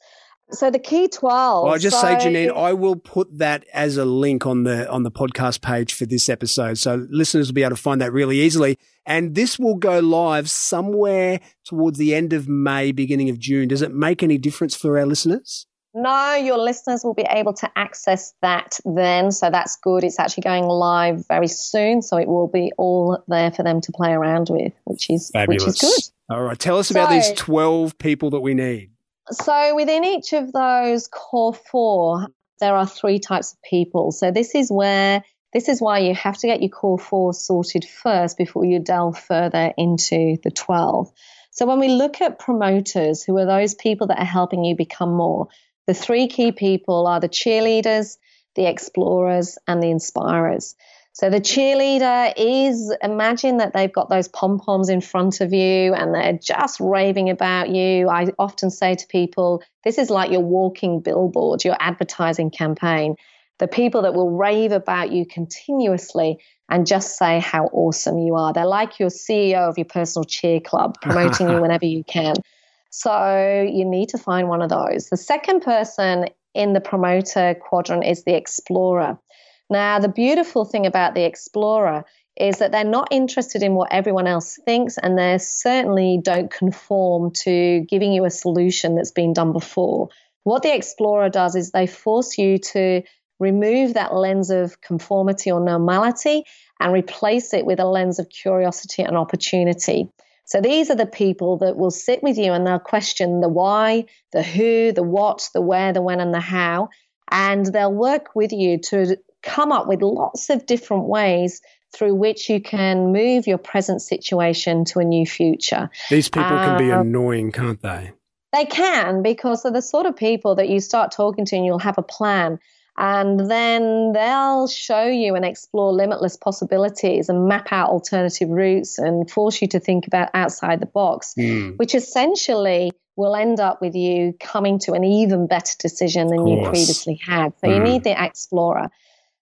So the key twelve. Well, I just so, say, Janine, I will put that as a link on the on the podcast page for this episode, so listeners will be able to find that really easily. And this will go live somewhere towards the end of May, beginning of June. Does it make any difference for our listeners? No, your listeners will be able to access that then. So that's good. It's actually going live very soon. So it will be all there for them to play around with, which is Fabulous. which is good. All right. Tell us about So- these 12 people that we need. So within each of those core four, there are three types of people. So this is where this is why you have to get your core four sorted first before you delve further into the 12. So when we look at promoters, who are those people that are helping you become more, the three key people are the cheerleaders, the explorers, and the inspirers. So the cheerleader is imagine that they've got those pom poms in front of you and they're just raving about you. I often say to people, this is like your walking billboard, your advertising campaign. The people that will rave about you continuously and just say how awesome you are. They're like your CEO of your personal cheer club, promoting you whenever you can. So you need to find one of those. The second person in the promoter quadrant is the explorer. Now, the beautiful thing about the explorer is that they're not interested in what everyone else thinks, and they certainly don't conform to giving you a solution that's been done before. What the explorer does is they force you to remove that lens of conformity or normality and replace it with a lens of curiosity and opportunity. So these are the people that will sit with you and they'll question the why, the who, the what, the where, the when, and the how. And they'll work with you to come up with lots of different ways through which you can move your present situation to a new future. These people can be Um, annoying, can't they? They can because they're the sort of people that you start talking to and you'll have a plan. And then they'll show you and explore limitless possibilities and map out alternative routes and force you to think about outside the box, Hmm. which essentially will end up with you coming to an even better decision than you previously had. So you Mm. need the explorer.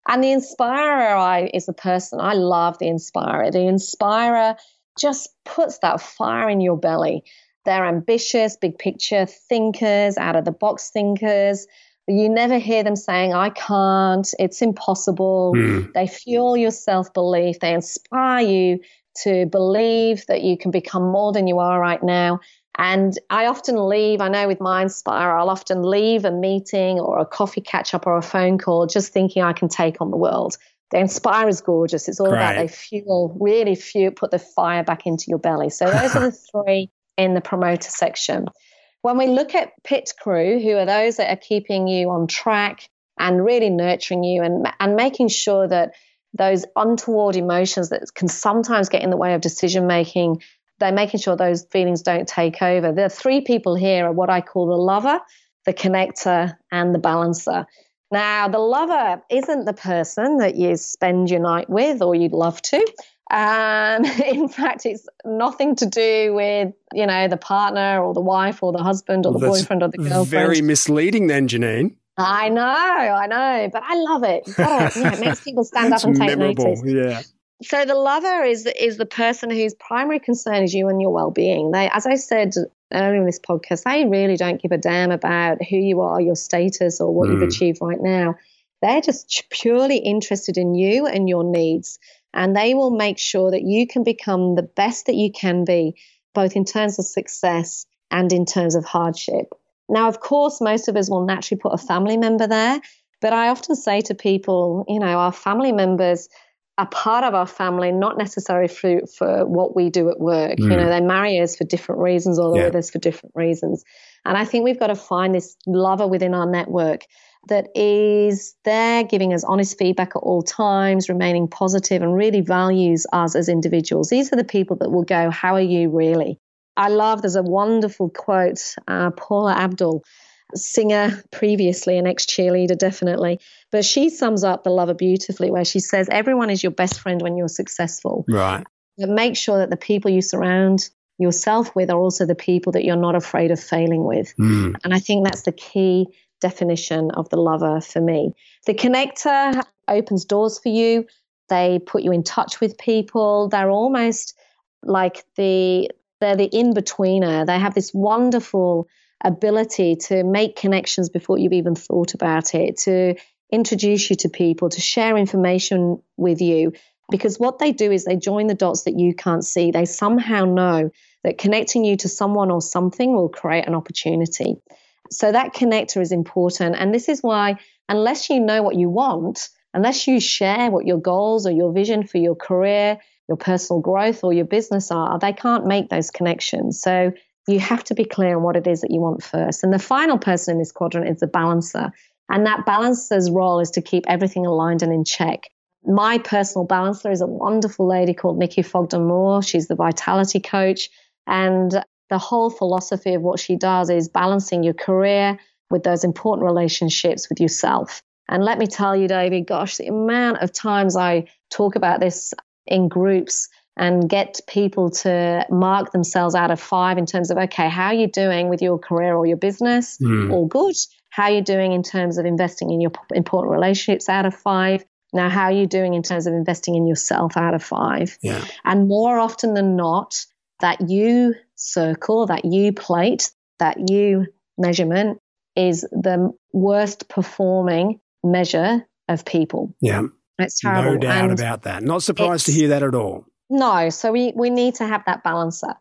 And the inspirer I, is the person, I love the inspirer. The inspirer just puts that fire in your belly. They're ambitious, big picture thinkers, out of the box thinkers. You never hear them saying, I can't, it's impossible. Hmm. They fuel your self belief. They inspire you to believe that you can become more than you are right now. And I often leave, I know with my Inspire, I'll often leave a meeting or a coffee catch up or a phone call just thinking I can take on the world. The Inspire is gorgeous. It's all about they fuel, really fuel, put the fire back into your belly. So those are the three in the promoter section. When we look at pit crew, who are those that are keeping you on track and really nurturing you and, and making sure that those untoward emotions that can sometimes get in the way of decision making, they're making sure those feelings don't take over. The three people here are what I call the lover, the connector, and the balancer. Now, the lover isn't the person that you spend your night with or you'd love to. Um, and in fact, it's nothing to do with, you know, the partner or the wife or the husband or the Well, that's boyfriend or the girlfriend. Very misleading, then, Janine. I know, I know, but I love it. Gotta- uh, you it makes people stand up and take memorable. notice. Yeah. So the lover is is the person whose primary concern is you and your well-being. They, as I said earlier in this podcast, they really don't give a damn about who you are, your status, or what you've Mm. achieved right now. They're just purely interested in you and your needs, and they will make sure that you can become the best that you can be, both in terms of success and in terms of hardship. Now, of course, most of us will naturally put a family member there, but I often say to people, you know, our family members are part of our family, not necessarily for, for what we do at work. You Mm. know, they marry us for different reasons or they're Yeah. with us for different reasons. And I think we've got to find this lover within our network that is there giving us honest feedback at all times, remaining positive, and really values us as individuals. These are the people that will go, How are you really? I love, there's a wonderful quote, uh, Paula Abdul, singer previously, an ex cheerleader, definitely. But she sums up the lover beautifully, where she says, Everyone is your best friend when you're successful. Right. But make sure that the people you surround yourself with are also the people that you're not afraid of failing with. Hmm. And I think that's the key definition of the lover for me. The connector opens doors for you. They put you in touch with people. They're almost like the they're the in-betweener. They have this wonderful ability to make connections before you've even thought about it, to introduce you to people, to share information with you. Because what they do is they join the dots that you can't see. They somehow know that connecting you to someone or something will create an opportunity. So that connector is important. And this is why, unless you know what you want, unless you share what your goals or your vision for your career, your personal growth or your business are, they can't make those connections. So you have to be clear on what it is that you want first. And the final person in this quadrant is the balancer. And that balancer's role is to keep everything aligned and in check. My personal balancer is a wonderful lady called Nikki Fogden Moore. She's the vitality coach. And the whole philosophy of what she does is balancing your career with those important relationships with yourself. And let me tell you, David, gosh, the amount of times I talk about this in groups and get people to mark themselves out of five in terms of, okay, how are you doing with your career or your business? Mm. All good. How are you doing in terms of investing in your important relationships out of five? Now, how are you doing in terms of investing in yourself out of five? Yeah. And more often than not, that you circle, that you plate, that you measurement is the worst performing measure of people. Yeah. It's terrible. No doubt and about that. Not surprised to hear that at all. No. So we, we need to have that balancer.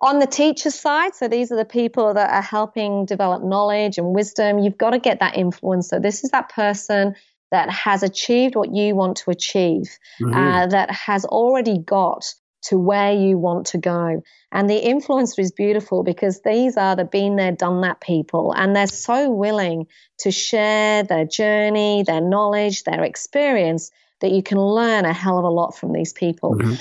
On the teacher side, so these are the people that are helping develop knowledge and wisdom, you've got to get that influencer. This is that person that has achieved what you want to achieve, mm-hmm. uh, that has already got to where you want to go. And the influencer is beautiful because these are the been there, done that people. And they're so willing to share their journey, their knowledge, their experience that you can learn a hell of a lot from these people. Mm-hmm.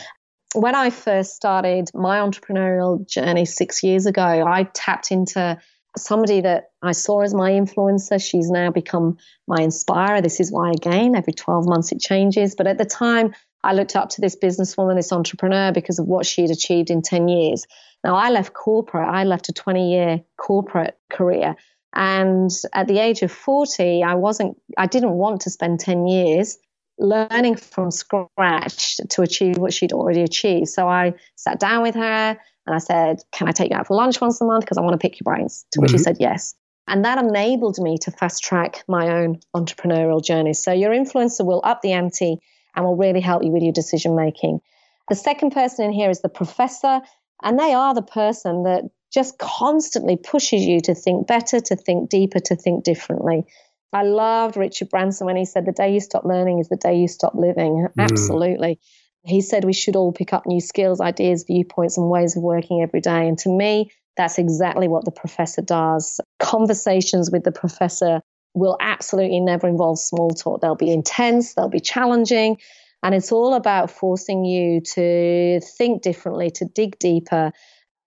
When I first started my entrepreneurial journey six years ago, I tapped into somebody that I saw as my influencer. She's now become my inspirer. This is why, again, every 12 months it changes. But at the time, I looked up to this businesswoman, this entrepreneur, because of what she had achieved in 10 years. Now, I left corporate, I left a 20 year corporate career. And at the age of 40, I wasn't, I didn't want to spend 10 years learning from scratch to achieve what she'd already achieved. So I sat down with her and I said, Can I take you out for lunch once a month? Because I want to pick your brains. To which mm-hmm. she said, Yes. And that enabled me to fast track my own entrepreneurial journey. So your influencer will up the ante and will really help you with your decision making. The second person in here is the professor, and they are the person that just constantly pushes you to think better, to think deeper, to think differently. I loved Richard Branson when he said, The day you stop learning is the day you stop living. Mm. Absolutely. He said we should all pick up new skills, ideas, viewpoints, and ways of working every day. And to me, that's exactly what the professor does. Conversations with the professor will absolutely never involve small talk. They'll be intense, they'll be challenging, and it's all about forcing you to think differently, to dig deeper,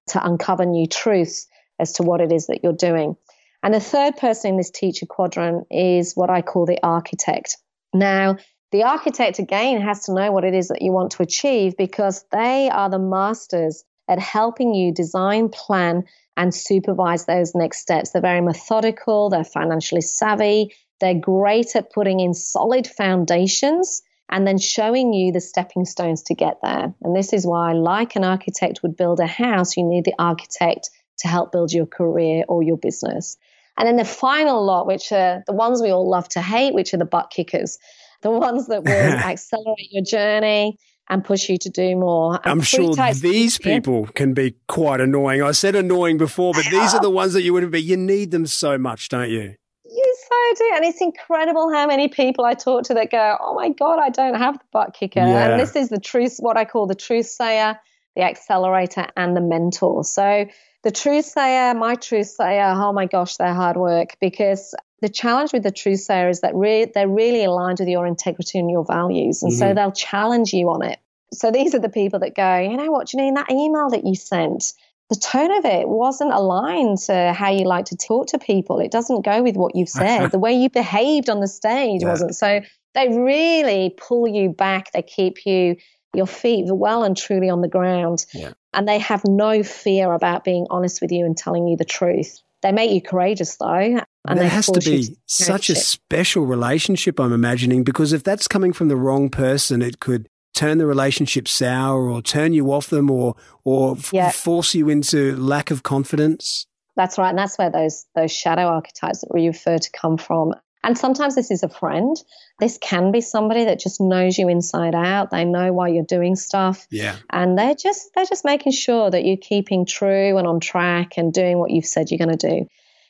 to uncover new truths as to what it is that you're doing. And the third person in this teacher quadrant is what I call the architect. Now, the architect again has to know what it is that you want to achieve because they are the masters at helping you design, plan, and supervise those next steps. They're very methodical, they're financially savvy, they're great at putting in solid foundations and then showing you the stepping stones to get there. And this is why, like an architect would build a house, you need the architect to help build your career or your business. And then the final lot, which are the ones we all love to hate, which are the butt kickers, the ones that will accelerate your journey, and push you to do more. I'm sure these people can be quite annoying. I said annoying before, but these are the ones that you would be. You need them so much, don't you? You so do. And it's incredible how many people I talk to that go, oh my God, I don't have the butt kicker. Yeah. And this is the truth, what I call the truth sayer, the accelerator, and the mentor. So the truth sayer, my truth sayer, oh my gosh, they're hard work because the challenge with the truth sayer is that re- they're really aligned with your integrity and your values. And mm-hmm. so they'll challenge you on it. So these are the people that go, you know what, Janine, that email that you sent, the tone of it wasn't aligned to how you like to talk to people. It doesn't go with what you've said. the way you behaved on the stage yeah. wasn't. So they really pull you back. They keep you, your feet well and truly on the ground. Yeah. And they have no fear about being honest with you and telling you the truth. They make you courageous though. And there has to be such a special relationship, I'm imagining, because if that's coming from the wrong person, it could turn the relationship sour or turn you off them or or yeah. force you into lack of confidence. That's right, and that's where those those shadow archetypes that we refer to come from. And sometimes this is a friend. This can be somebody that just knows you inside out. They know why you're doing stuff. Yeah. And they're just they're just making sure that you're keeping true and on track and doing what you've said you're going to do.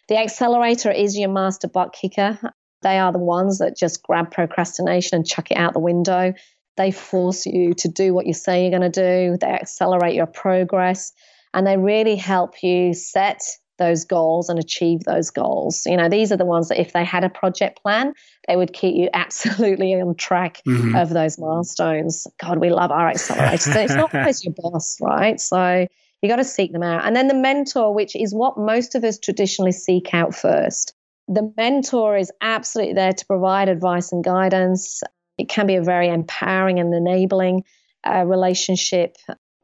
The accelerator is your master butt kicker. They are the ones that just grab procrastination and chuck it out the window. They force you to do what you say you're going to do. They accelerate your progress and they really help you set those goals and achieve those goals. You know, these are the ones that if they had a project plan, they would keep you absolutely on track mm-hmm. of those milestones. God, we love our accelerators. it's not always your boss, right? So you got to seek them out. And then the mentor, which is what most of us traditionally seek out first. The mentor is absolutely there to provide advice and guidance. It can be a very empowering and enabling uh, relationship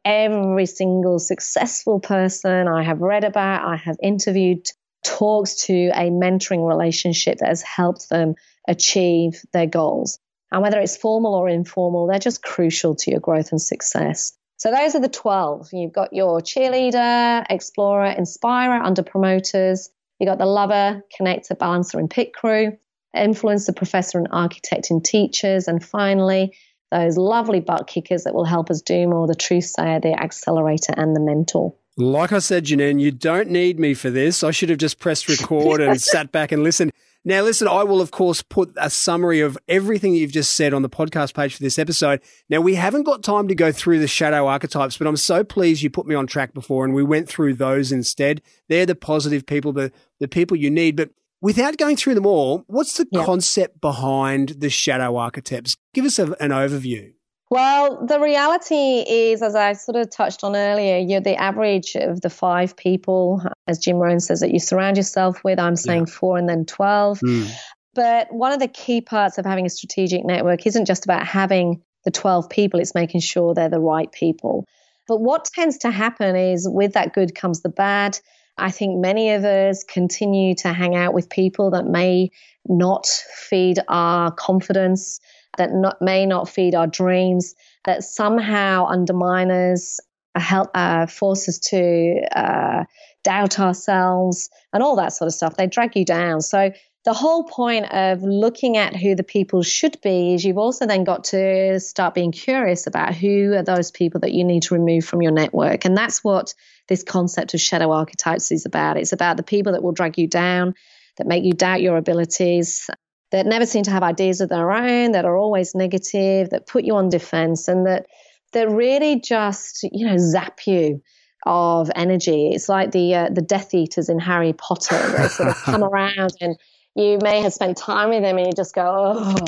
every single successful person I have read about, I have interviewed, talks to a mentoring relationship that has helped them achieve their goals. And whether it's formal or informal, they're just crucial to your growth and success. So those are the 12. You've got your cheerleader, explorer, inspirer under promoters. You've got the lover, connector, balancer, and pit crew, influencer, professor, and architect in teachers. And finally, those lovely butt kickers that will help us do more the truth sayer, the accelerator, and the mentor. Like I said, Janine, you don't need me for this. I should have just pressed record and sat back and listened. Now, listen, I will, of course, put a summary of everything you've just said on the podcast page for this episode. Now, we haven't got time to go through the shadow archetypes, but I'm so pleased you put me on track before and we went through those instead. They're the positive people, the, the people you need. But Without going through them all, what's the yeah. concept behind the shadow archetypes? Give us a, an overview. Well, the reality is, as I sort of touched on earlier, you're the average of the five people, as Jim Rohn says, that you surround yourself with. I'm saying yeah. four and then 12. Mm. But one of the key parts of having a strategic network isn't just about having the 12 people, it's making sure they're the right people. But what tends to happen is with that good comes the bad. I think many of us continue to hang out with people that may not feed our confidence, that not, may not feed our dreams, that somehow undermine us, help uh, force us to uh, doubt ourselves, and all that sort of stuff. They drag you down. So the whole point of looking at who the people should be is you've also then got to start being curious about who are those people that you need to remove from your network. And that's what this concept of shadow archetypes is about. It's about the people that will drag you down, that make you doubt your abilities, that never seem to have ideas of their own, that are always negative, that put you on defense, and that that really just you know zap you of energy. It's like the uh, the Death Eaters in Harry Potter. They sort of come around and you may have spent time with them and you just go, oh.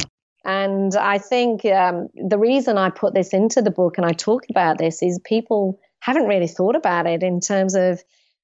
And I think um, the reason I put this into the book and I talk about this is people haven't really thought about it in terms of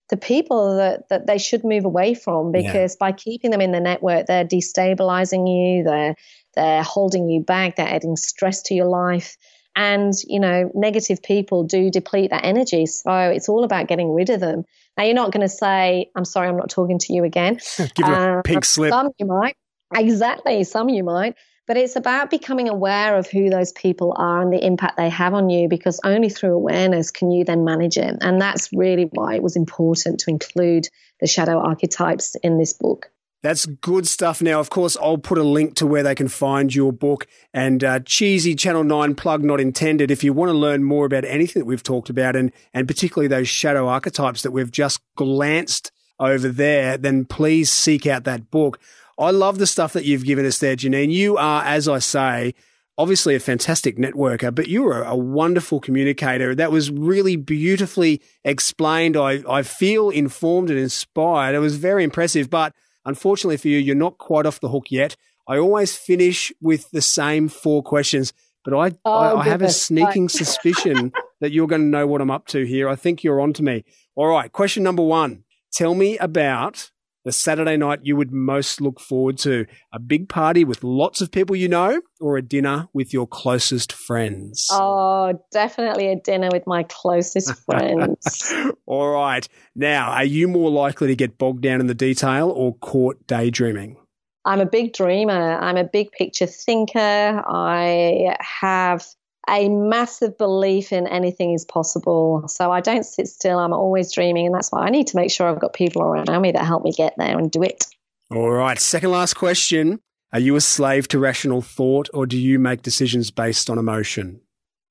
the people that, that they should move away from because yeah. by keeping them in the network, they're destabilizing you, they're, they're holding you back, they're adding stress to your life. And, you know, negative people do deplete that energy. So it's all about getting rid of them. Now, you're not going to say, I'm sorry, I'm not talking to you again. Give uh, a pink slip. Some you might. Exactly. Some you might. But it's about becoming aware of who those people are and the impact they have on you because only through awareness can you then manage it. And that's really why it was important to include the shadow archetypes in this book. That's good stuff. Now, of course, I'll put a link to where they can find your book and uh, cheesy Channel 9 plug not intended. If you want to learn more about anything that we've talked about and, and particularly those shadow archetypes that we've just glanced over there, then please seek out that book. I love the stuff that you've given us there, Janine. You are, as I say, obviously a fantastic networker, but you are a wonderful communicator. That was really beautifully explained. I, I feel informed and inspired. It was very impressive, but Unfortunately for you, you're not quite off the hook yet. I always finish with the same four questions, but I, oh, I, I have a sneaking suspicion that you're going to know what I'm up to here. I think you're on to me. All right, question number one. Tell me about the Saturday night you would most look forward to? A big party with lots of people you know, or a dinner with your closest friends? Oh, definitely a dinner with my closest friends. All right. Now, are you more likely to get bogged down in the detail or caught daydreaming? I'm a big dreamer. I'm a big picture thinker. I have a massive belief in anything is possible. So I don't sit still. I'm always dreaming. And that's why I need to make sure I've got people around me that help me get there and do it. All right. Second last question. Are you a slave to rational thought or do you make decisions based on emotion?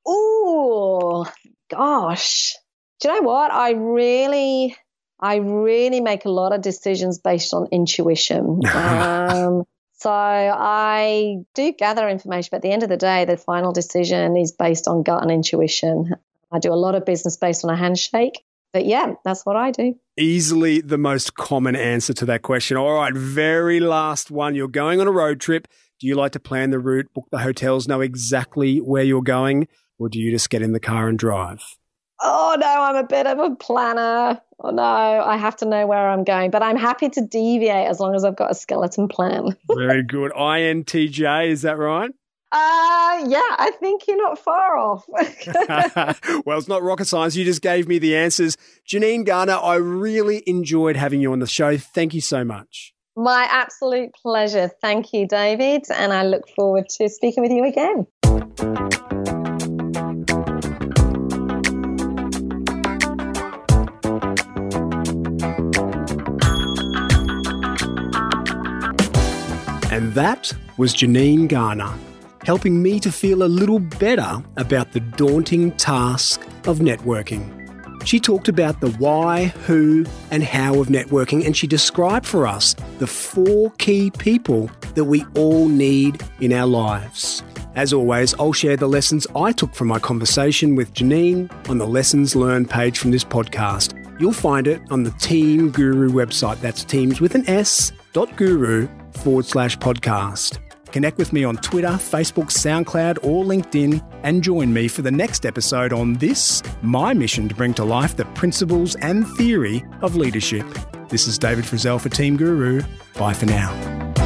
Oh, gosh. Do you know what? I really, I really make a lot of decisions based on intuition. Um, So I do gather information, but at the end of the day, the final decision is based on gut and intuition. I do a lot of business based on a handshake. But yeah, that's what I do. Easily the most common answer to that question. All right, very last one. You're going on a road trip. Do you like to plan the route, book the hotels, know exactly where you're going, or do you just get in the car and drive? Oh no, I'm a bit of a planner. Oh no, I have to know where I'm going, but I'm happy to deviate as long as I've got a skeleton plan. Very good. INTJ, is that right? Uh, yeah, I think you're not far off. well, it's not rocket science. You just gave me the answers. Janine Garner, I really enjoyed having you on the show. Thank you so much. My absolute pleasure. Thank you, David. And I look forward to speaking with you again. And that was Janine Garner helping me to feel a little better about the daunting task of networking. She talked about the why, who, and how of networking, and she described for us the four key people that we all need in our lives. As always, I'll share the lessons I took from my conversation with Janine on the Lessons Learned page from this podcast. You'll find it on the Teams Guru website. That's teams with an S guru forward slash podcast. Connect with me on Twitter, Facebook, SoundCloud, or LinkedIn, and join me for the next episode on this, my mission to bring to life the principles and theory of leadership. This is David Frizzell for Teams Guru. Bye for now.